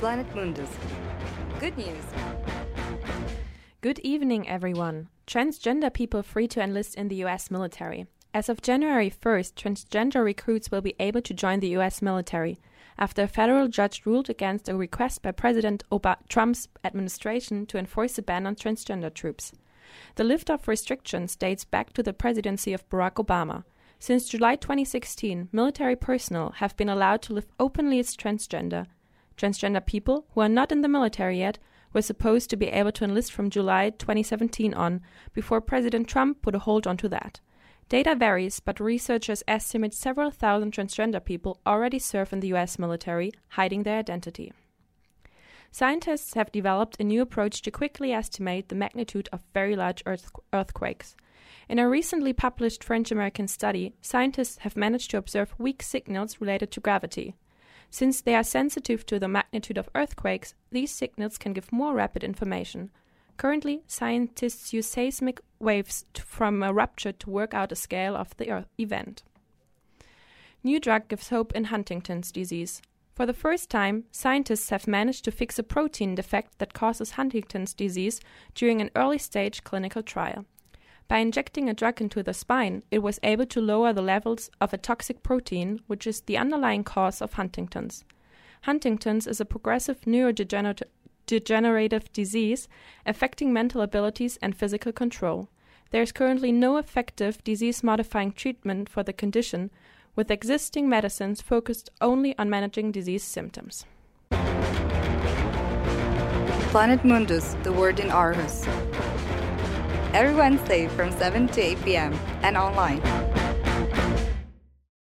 Planet Mundus. Good news. Good evening, everyone. Transgender people free to enlist in the US military. As of January 1st, transgender recruits will be able to join the US military after a federal judge ruled against a request by President Trump's administration to enforce a ban on transgender troops. The lift of restrictions dates back to the presidency of Barack Obama. Since July 2016, military personnel have been allowed to live openly as transgender. Transgender people who are not in the military yet were supposed to be able to enlist from July 2017 on, before President Trump put a hold onto that. Data varies, but researchers estimate several thousand transgender people already serve in the US military, hiding their identity. Scientists have developed a new approach to quickly estimate the magnitude of very large earth- earthquakes. In a recently published French American study, scientists have managed to observe weak signals related to gravity. Since they are sensitive to the magnitude of earthquakes, these signals can give more rapid information. Currently, scientists use seismic waves from a rupture to work out a scale of the event. New drug gives hope in Huntington's disease. For the first time, scientists have managed to fix a protein defect that causes Huntington's disease during an early stage clinical trial. By injecting a drug into the spine, it was able to lower the levels of a toxic protein, which is the underlying cause of Huntington's. Huntington's is a progressive neurodegenerative disease affecting mental abilities and physical control. There is currently no effective disease modifying treatment for the condition, with existing medicines focused only on managing disease symptoms. Planet Mundus, the word in Aarhus. Every Wednesday from 7 to 8 p.m. and online.